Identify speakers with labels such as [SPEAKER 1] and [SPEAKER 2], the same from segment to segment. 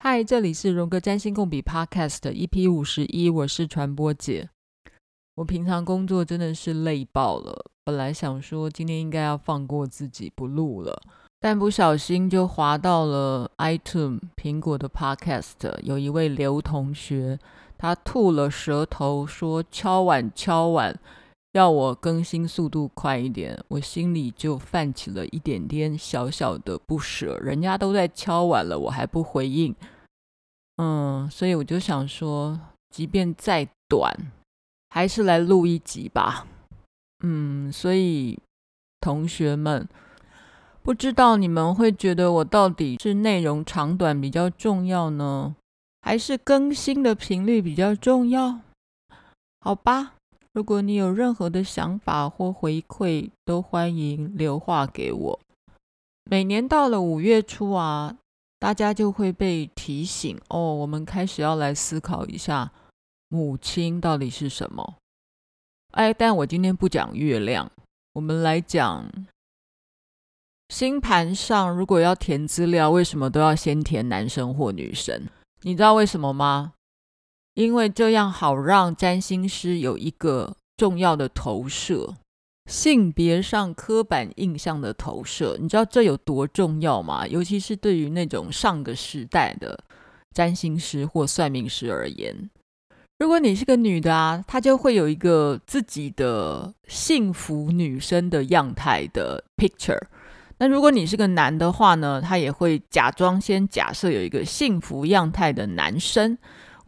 [SPEAKER 1] 嗨，这里是荣格占星共笔 Podcast EP 五十一，我是传播姐。我平常工作真的是累爆了，本来想说今天应该要放过自己不录了，但不小心就滑到了 iTunes 苹果的 Podcast，有一位刘同学，他吐了舌头说敲碗敲碗。要我更新速度快一点，我心里就泛起了一点点小小的不舍。人家都在敲碗了，我还不回应，嗯，所以我就想说，即便再短，还是来录一集吧。嗯，所以同学们，不知道你们会觉得我到底是内容长短比较重要呢，还是更新的频率比较重要？好吧。如果你有任何的想法或回馈，都欢迎留话给我。每年到了五月初啊，大家就会被提醒哦，我们开始要来思考一下母亲到底是什么。哎，但我今天不讲月亮，我们来讲星盘上，如果要填资料，为什么都要先填男生或女生？你知道为什么吗？因为这样好让占星师有一个重要的投射，性别上刻板印象的投射，你知道这有多重要吗？尤其是对于那种上个时代的占星师或算命师而言，如果你是个女的啊，她就会有一个自己的幸福女生的样态的 picture。那如果你是个男的话呢，他也会假装先假设有一个幸福样态的男生。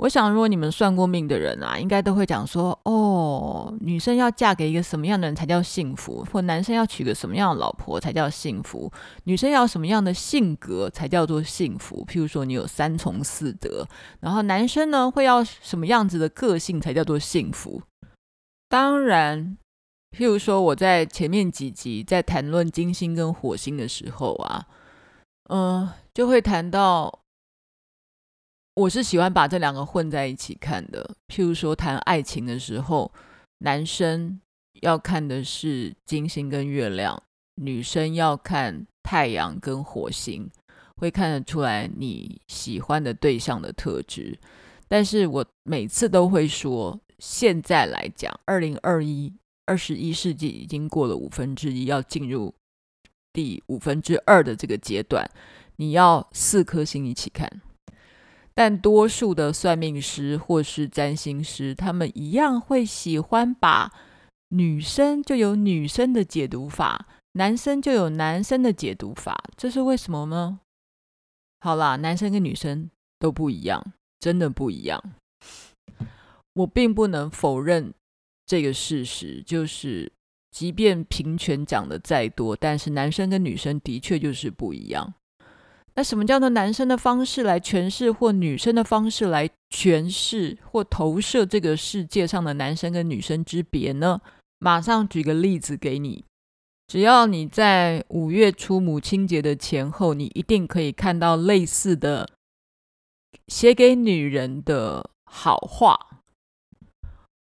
[SPEAKER 1] 我想，如果你们算过命的人啊，应该都会讲说：哦，女生要嫁给一个什么样的人才叫幸福，或男生要娶个什么样的老婆才叫幸福，女生要什么样的性格才叫做幸福。譬如说，你有三从四德，然后男生呢会要什么样子的个性才叫做幸福？当然，譬如说我在前面几集在谈论金星跟火星的时候啊，嗯、就会谈到。我是喜欢把这两个混在一起看的。譬如说，谈爱情的时候，男生要看的是金星跟月亮，女生要看太阳跟火星，会看得出来你喜欢的对象的特质。但是我每次都会说，现在来讲，二零二一、二十一世纪已经过了五分之一，要进入第五分之二的这个阶段，你要四颗星一起看。但多数的算命师或是占星师，他们一样会喜欢把女生就有女生的解读法，男生就有男生的解读法，这是为什么呢？好啦，男生跟女生都不一样，真的不一样。我并不能否认这个事实，就是即便平权讲的再多，但是男生跟女生的确就是不一样。那什么叫做男生的方式来诠释，或女生的方式来诠释或投射这个世界上的男生跟女生之别呢？马上举个例子给你，只要你在五月初母亲节的前后，你一定可以看到类似的写给女人的好话。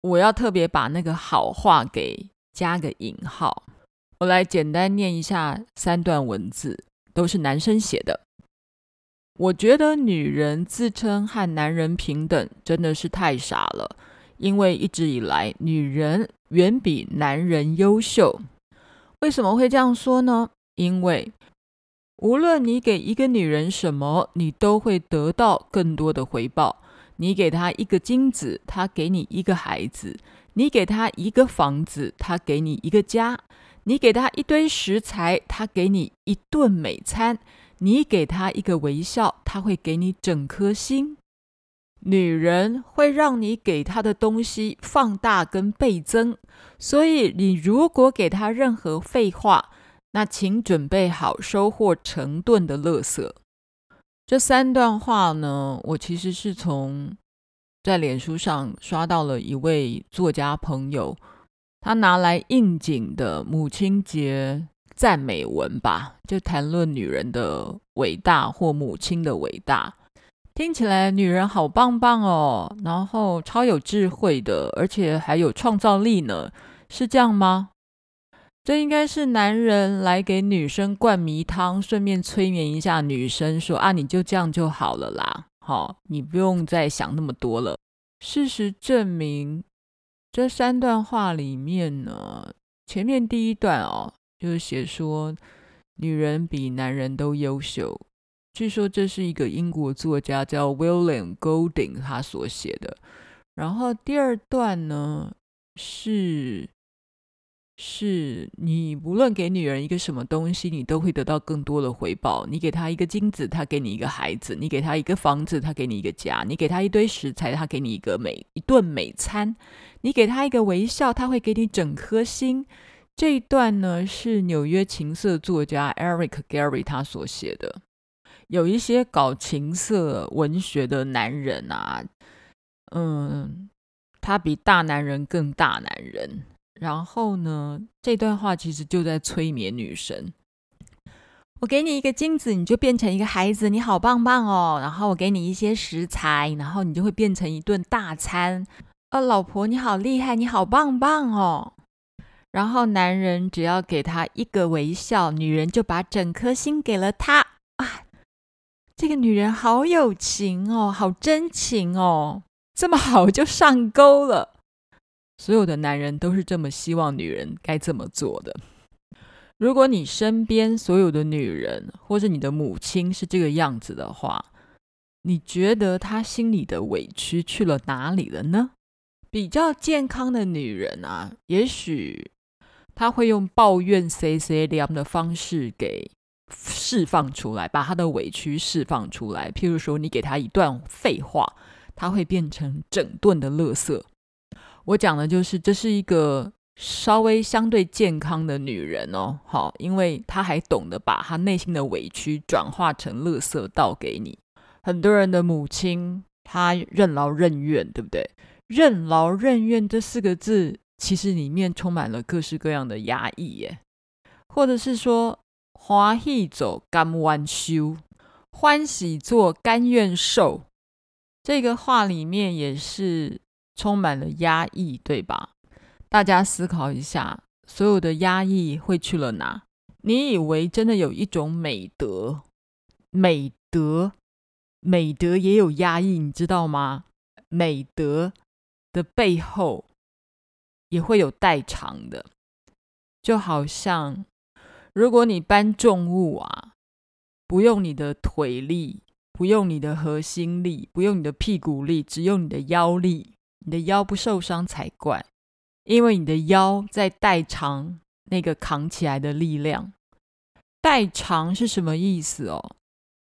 [SPEAKER 1] 我要特别把那个好话给加个引号。我来简单念一下三段文字，都是男生写的。我觉得女人自称和男人平等真的是太傻了，因为一直以来女人远比男人优秀。为什么会这样说呢？因为无论你给一个女人什么，你都会得到更多的回报。你给她一个金子，她给你一个孩子；你给她一个房子，她给你一个家；你给她一堆食材，她给你一顿美餐。你给他一个微笑，他会给你整颗心。女人会让你给她的东西放大跟倍增，所以你如果给她任何废话，那请准备好收获成吨的垃圾。这三段话呢，我其实是从在脸书上刷到了一位作家朋友，他拿来应景的母亲节。赞美文吧，就谈论女人的伟大或母亲的伟大，听起来女人好棒棒哦，然后超有智慧的，而且还有创造力呢，是这样吗？这应该是男人来给女生灌迷汤，顺便催眠一下女生说，啊，你就这样就好了啦，好，你不用再想那么多了。事实证明，这三段话里面呢，前面第一段哦，就是写说女人比男人都优秀。据说这是一个英国作家叫 William Golding 他所写的。然后第二段呢，是。是你无论给女人一个什么东西，你都会得到更多的回报。你给她一个金子，她给你一个孩子；你给她一个房子，她给你一个家；你给她一堆食材，她给你一个美一顿美餐；你给她一个微笑，她会给你整颗心。这一段呢，是纽约情色作家 Eric Gary 他所写的。有一些搞情色文学的男人啊，嗯，他比大男人更大男人。然后呢，这段话其实就在催眠女神。我给你一个金子，你就变成一个孩子，你好棒棒哦。然后我给你一些食材，然后你就会变成一顿大餐。呃，老婆你好厉害，你好棒棒哦。然后男人只要给他一个微笑，女人就把整颗心给了他。啊，这个女人好有情哦，好真情哦，这么好就上钩了。所有的男人都是这么希望女人该这么做的。如果你身边所有的女人，或者你的母亲是这个样子的话，你觉得她心里的委屈去了哪里了呢？比较健康的女人啊，也许她会用抱怨、碎碎念的方式给释放出来，把她的委屈释放出来。譬如说，你给她一段废话，她会变成整顿的垃圾。我讲的就是，这是一个稍微相对健康的女人哦，好，因为她还懂得把她内心的委屈转化成垃圾倒给你。很多人的母亲，她任劳任怨，对不对？任劳任怨这四个字，其实里面充满了各式各样的压抑耶，或者是说，欢喜做甘愿修，欢喜做甘愿受，这个话里面也是。充满了压抑，对吧？大家思考一下，所有的压抑会去了哪？你以为真的有一种美德，美德，美德也有压抑，你知道吗？美德的背后也会有代偿的，就好像如果你搬重物啊，不用你的腿力，不用你的核心力，不用你的屁股力，只用你的腰力。你的腰不受伤才怪，因为你的腰在代偿那个扛起来的力量。代偿是什么意思哦？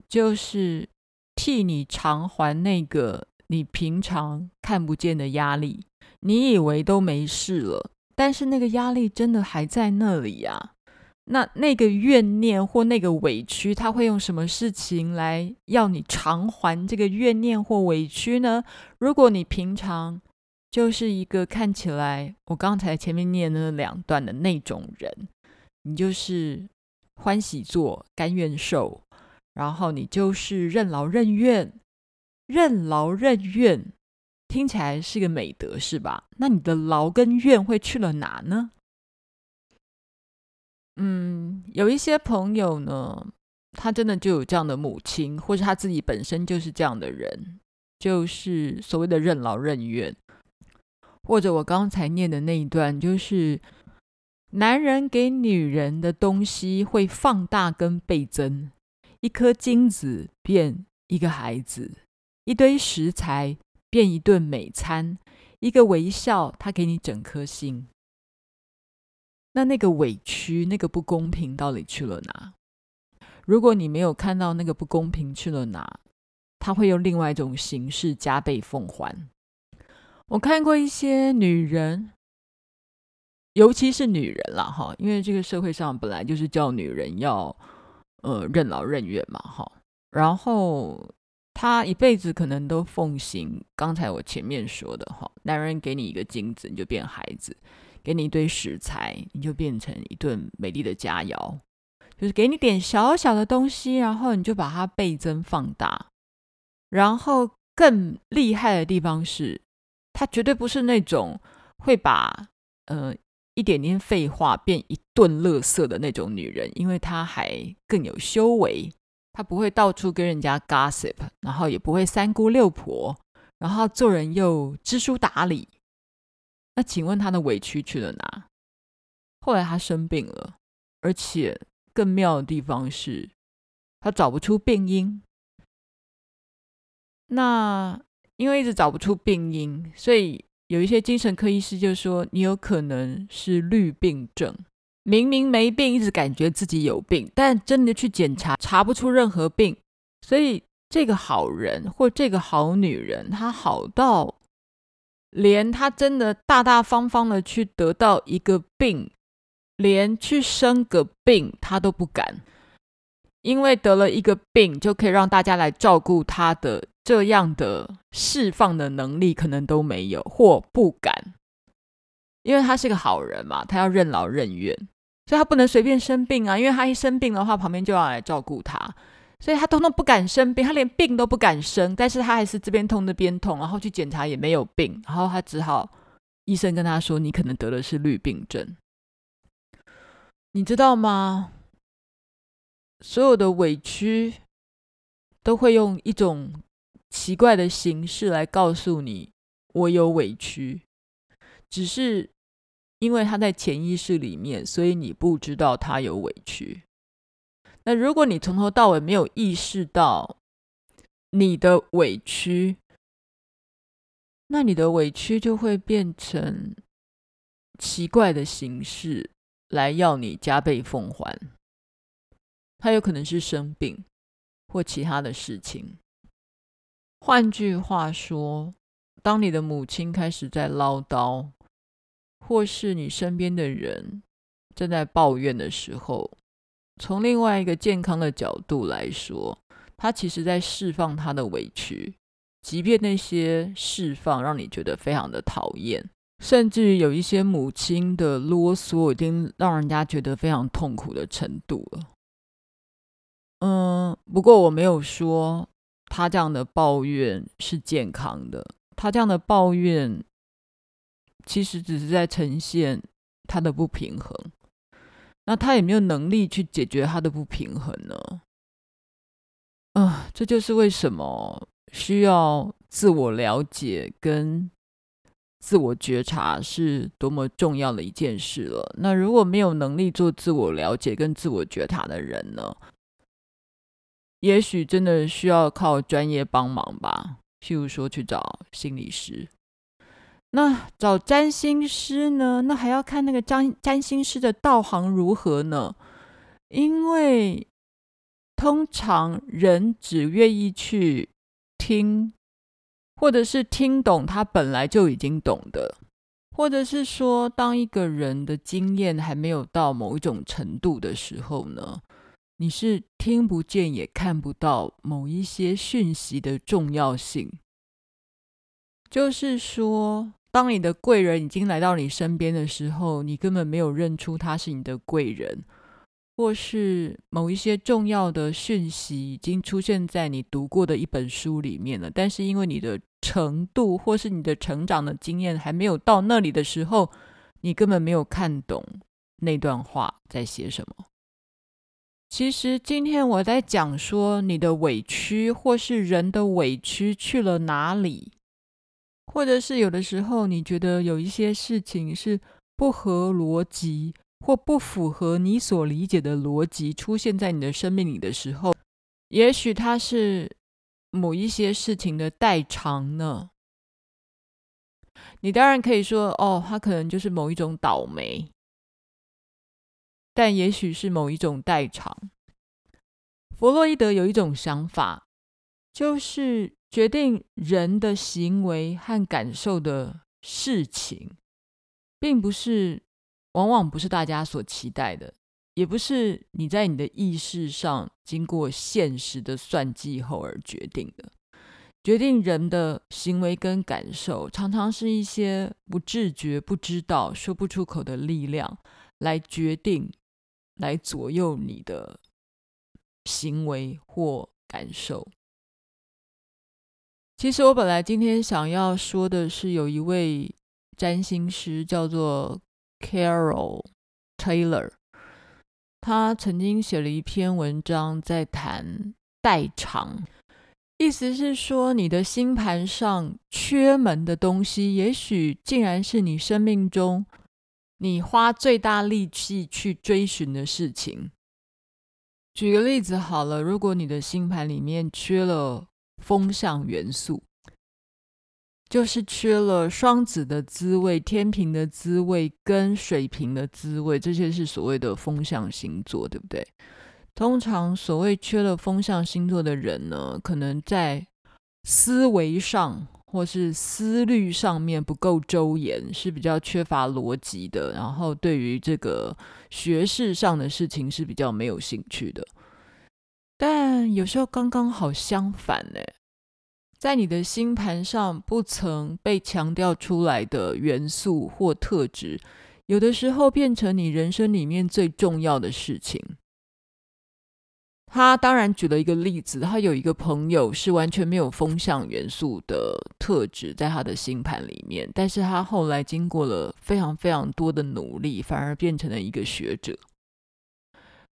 [SPEAKER 1] 就是替你偿还那个你平常看不见的压力。你以为都没事了，但是那个压力真的还在那里呀。那那个怨念或那个委屈，他会用什么事情来要你偿还这个怨念或委屈呢？如果你平常就是一个看起来我刚才前面念的那两段的那种人，你就是欢喜做，甘愿受，然后你就是任劳任怨，任劳任怨，听起来是个美德是吧？那你的劳跟怨会去了哪呢？嗯，有一些朋友呢，他真的就有这样的母亲，或者他自己本身就是这样的人，就是所谓的任劳任怨。或者我刚才念的那一段，就是男人给女人的东西会放大跟倍增，一颗金子变一个孩子，一堆食材变一顿美餐，一个微笑他给你整颗心。那那个委屈、那个不公平到底去了哪？如果你没有看到那个不公平去了哪，他会用另外一种形式加倍奉还。我看过一些女人，尤其是女人啦，哈，因为这个社会上本来就是叫女人要呃任劳任怨嘛，哈。然后她一辈子可能都奉行刚才我前面说的哈，男人给你一个金子，你就变孩子；给你一堆食材，你就变成一顿美丽的佳肴。就是给你点小小的东西，然后你就把它倍增放大。然后更厉害的地方是。她绝对不是那种会把呃一点点废话变一顿乐色的那种女人，因为她还更有修为，他不会到处跟人家 gossip，然后也不会三姑六婆，然后做人又知书达理。那请问他的委屈去了哪？后来他生病了，而且更妙的地方是，他找不出病因。那因为一直找不出病因，所以有一些精神科医师就说，你有可能是绿病症，明明没病，一直感觉自己有病，但真的去检查，查不出任何病。所以这个好人或这个好女人，她好到连她真的大大方方的去得到一个病，连去生个病她都不敢，因为得了一个病就可以让大家来照顾她的。这样的释放的能力可能都没有或不敢，因为他是个好人嘛，他要任劳任怨，所以他不能随便生病啊，因为他一生病的话，旁边就要来照顾他，所以他通通不敢生病，他连病都不敢生，但是他还是这边痛那边痛，然后去检查也没有病，然后他只好医生跟他说，你可能得的是绿病症，你知道吗？所有的委屈都会用一种。奇怪的形式来告诉你，我有委屈，只是因为他在潜意识里面，所以你不知道他有委屈。那如果你从头到尾没有意识到你的委屈，那你的委屈就会变成奇怪的形式来要你加倍奉还。他有可能是生病或其他的事情。换句话说，当你的母亲开始在唠叨，或是你身边的人正在抱怨的时候，从另外一个健康的角度来说，他其实在释放他的委屈，即便那些释放让你觉得非常的讨厌，甚至于有一些母亲的啰嗦已经让人家觉得非常痛苦的程度了。嗯，不过我没有说。他这样的抱怨是健康的，他这样的抱怨其实只是在呈现他的不平衡。那他有没有能力去解决他的不平衡呢？啊、呃，这就是为什么需要自我了解跟自我觉察是多么重要的一件事了。那如果没有能力做自我了解跟自我觉察的人呢？也许真的需要靠专业帮忙吧，譬如说去找心理师。那找占星师呢？那还要看那个占占星师的道行如何呢？因为通常人只愿意去听，或者是听懂他本来就已经懂的，或者是说，当一个人的经验还没有到某一种程度的时候呢，你是听不见也看不到某一些讯息的重要性，就是说，当你的贵人已经来到你身边的时候，你根本没有认出他是你的贵人，或是某一些重要的讯息已经出现在你读过的一本书里面了，但是因为你的程度或是你的成长的经验还没有到那里的时候，你根本没有看懂那段话在写什么。其实今天我在讲说你的委屈，或是人的委屈去了哪里，或者是有的时候你觉得有一些事情是不合逻辑，或不符合你所理解的逻辑出现在你的生命里的时候，也许它是某一些事情的代偿呢。你当然可以说，哦，它可能就是某一种倒霉。但也许是某一种代偿。弗洛伊德有一种想法，就是决定人的行为和感受的事情，并不是，往往不是大家所期待的，也不是你在你的意识上经过现实的算计后而决定的。决定人的行为跟感受，常常是一些不自觉、不知道、说不出口的力量来决定。来左右你的行为或感受。其实我本来今天想要说的是，有一位占星师叫做 Carol Taylor，他曾经写了一篇文章，在谈代偿。意思是说，你的星盘上缺门的东西，也许竟然是你生命中你花最大力气去追寻的事情。举个例子好了，如果你的星盘里面缺了风象元素，就是缺了双子的滋味、天平的滋味跟水瓶的滋味，这些是所谓的风象星座，对不对？通常所谓缺了风象星座的人呢，可能在思维上或是思虑上面不够周延，是比较缺乏逻辑的。然后对于这个学识上的事情是比较没有兴趣的。但有时候刚刚好相反呢，在你的星盘上不曾被强调出来的元素或特质，有的时候变成你人生里面最重要的事情。他当然举了一个例子，他有一个朋友是完全没有风象元素的特质在他的星盘里面，但是他后来经过了非常非常多的努力，反而变成了一个学者。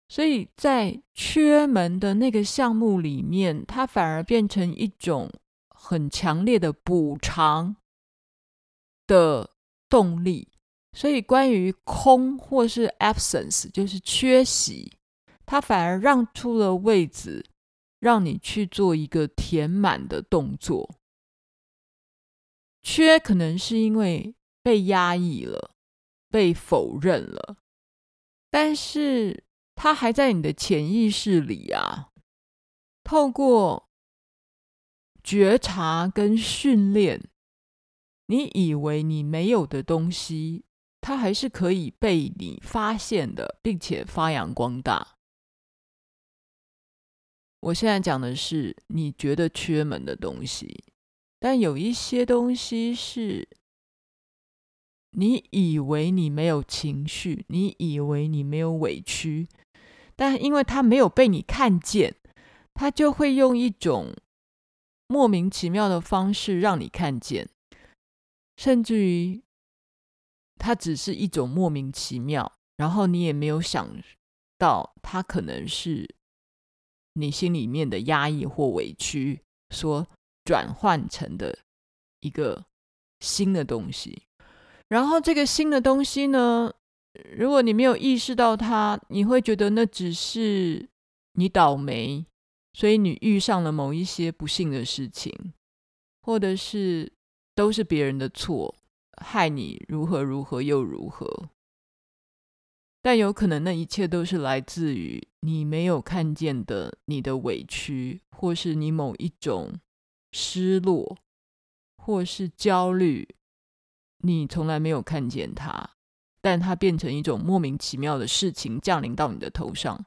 [SPEAKER 1] 所以在缺门的那个项目里面，它反而变成一种很强烈的补偿的动力。所以关于空或是 absence，就是缺席。它反而让出了位置，让你去做一个填满的动作。缺可能是因为被压抑了，被否认了，但是他还在你的潜意识里啊。透过觉察跟训练，你以为你没有的东西，它还是可以被你发现的，并且发扬光大。我现在讲的是你觉得缺门的东西，但有一些东西是你以为你没有情绪，你以为你没有委屈，但因为它没有被你看见，它就会用一种莫名其妙的方式让你看见，甚至于它只是一种莫名其妙，然后你也没有想到它可能是。你心里面的压抑或委屈，所转换成的一个新的东西，然后这个新的东西呢，如果你没有意识到它，你会觉得那只是你倒霉，所以你遇上了某一些不幸的事情，或者是都是别人的错，害你如何如何又如何。但有可能那一切都是来自于你没有看见的你的委屈，或是你某一种失落，或是焦虑，你从来没有看见它，但它变成一种莫名其妙的事情降临到你的头上。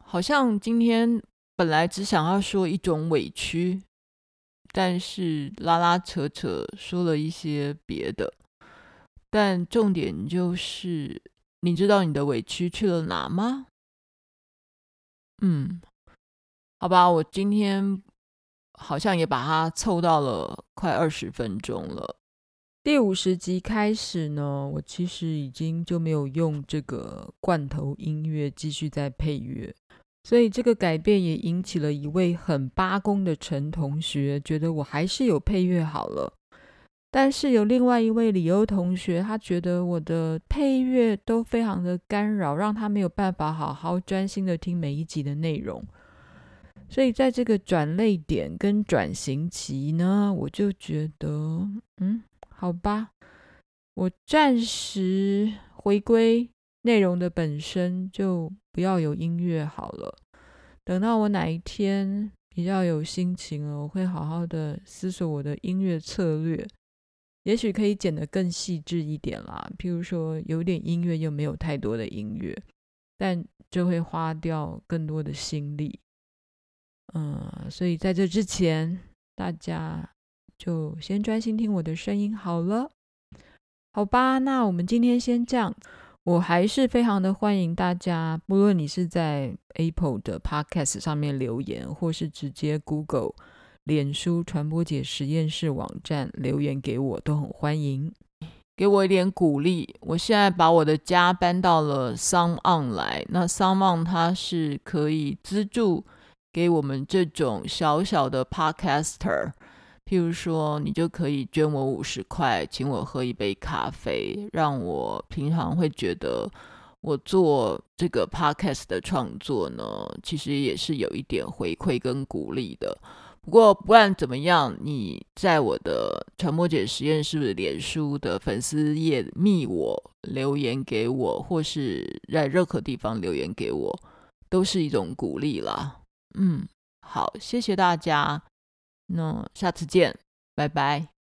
[SPEAKER 1] 好像今天本来只想要说一种委屈，但是拉拉扯扯说了一些别的。但重点就是，你知道你的委屈去了哪吗？嗯，好吧，我今天好像也把它凑到了快二十分钟了。第五十集开始呢，我其实已经就没有用这个罐头音乐继续在配乐，所以这个改变也引起了一位很八公的陈同学，觉得我还是有配乐好了。但是有另外一位李欧同学，他觉得我的配乐都非常的干扰，让他没有办法好好专心的听每一集的内容。所以在这个转捩点跟转型期呢，我就觉得，嗯，好吧，我暂时回归内容的本身，就不要有音乐好了。等到我哪一天比较有心情了，我会好好的思索我的音乐策略。也许可以剪得更细致一点啦，譬如说有点音乐又没有太多的音乐，但就会花掉更多的心力。嗯，所以在这之前，大家就先专心听我的声音好了，好吧？那我们今天先这样。我还是非常的欢迎大家，不论你是在 Apple 的 Podcast 上面留言，或是直接 Google。脸书传播姐实验室网站留言给我都很欢迎。给我一点鼓励。我现在把我的家搬到了 SoundOn 来，那 SoundOn 它是可以资助给我们这种小小的 Podcaster。譬如说，你就可以捐我五十块，请我喝一杯咖啡，让我平常会觉得我做这个 podcast 的创作呢，其实也是有一点回馈跟鼓励的。不过不管怎么样，你在我的传播姐实验室脸书的粉丝页密我留言给我，或是在任何地方留言给我，都是一种鼓励啦。嗯，好，谢谢大家。那下次见，拜拜。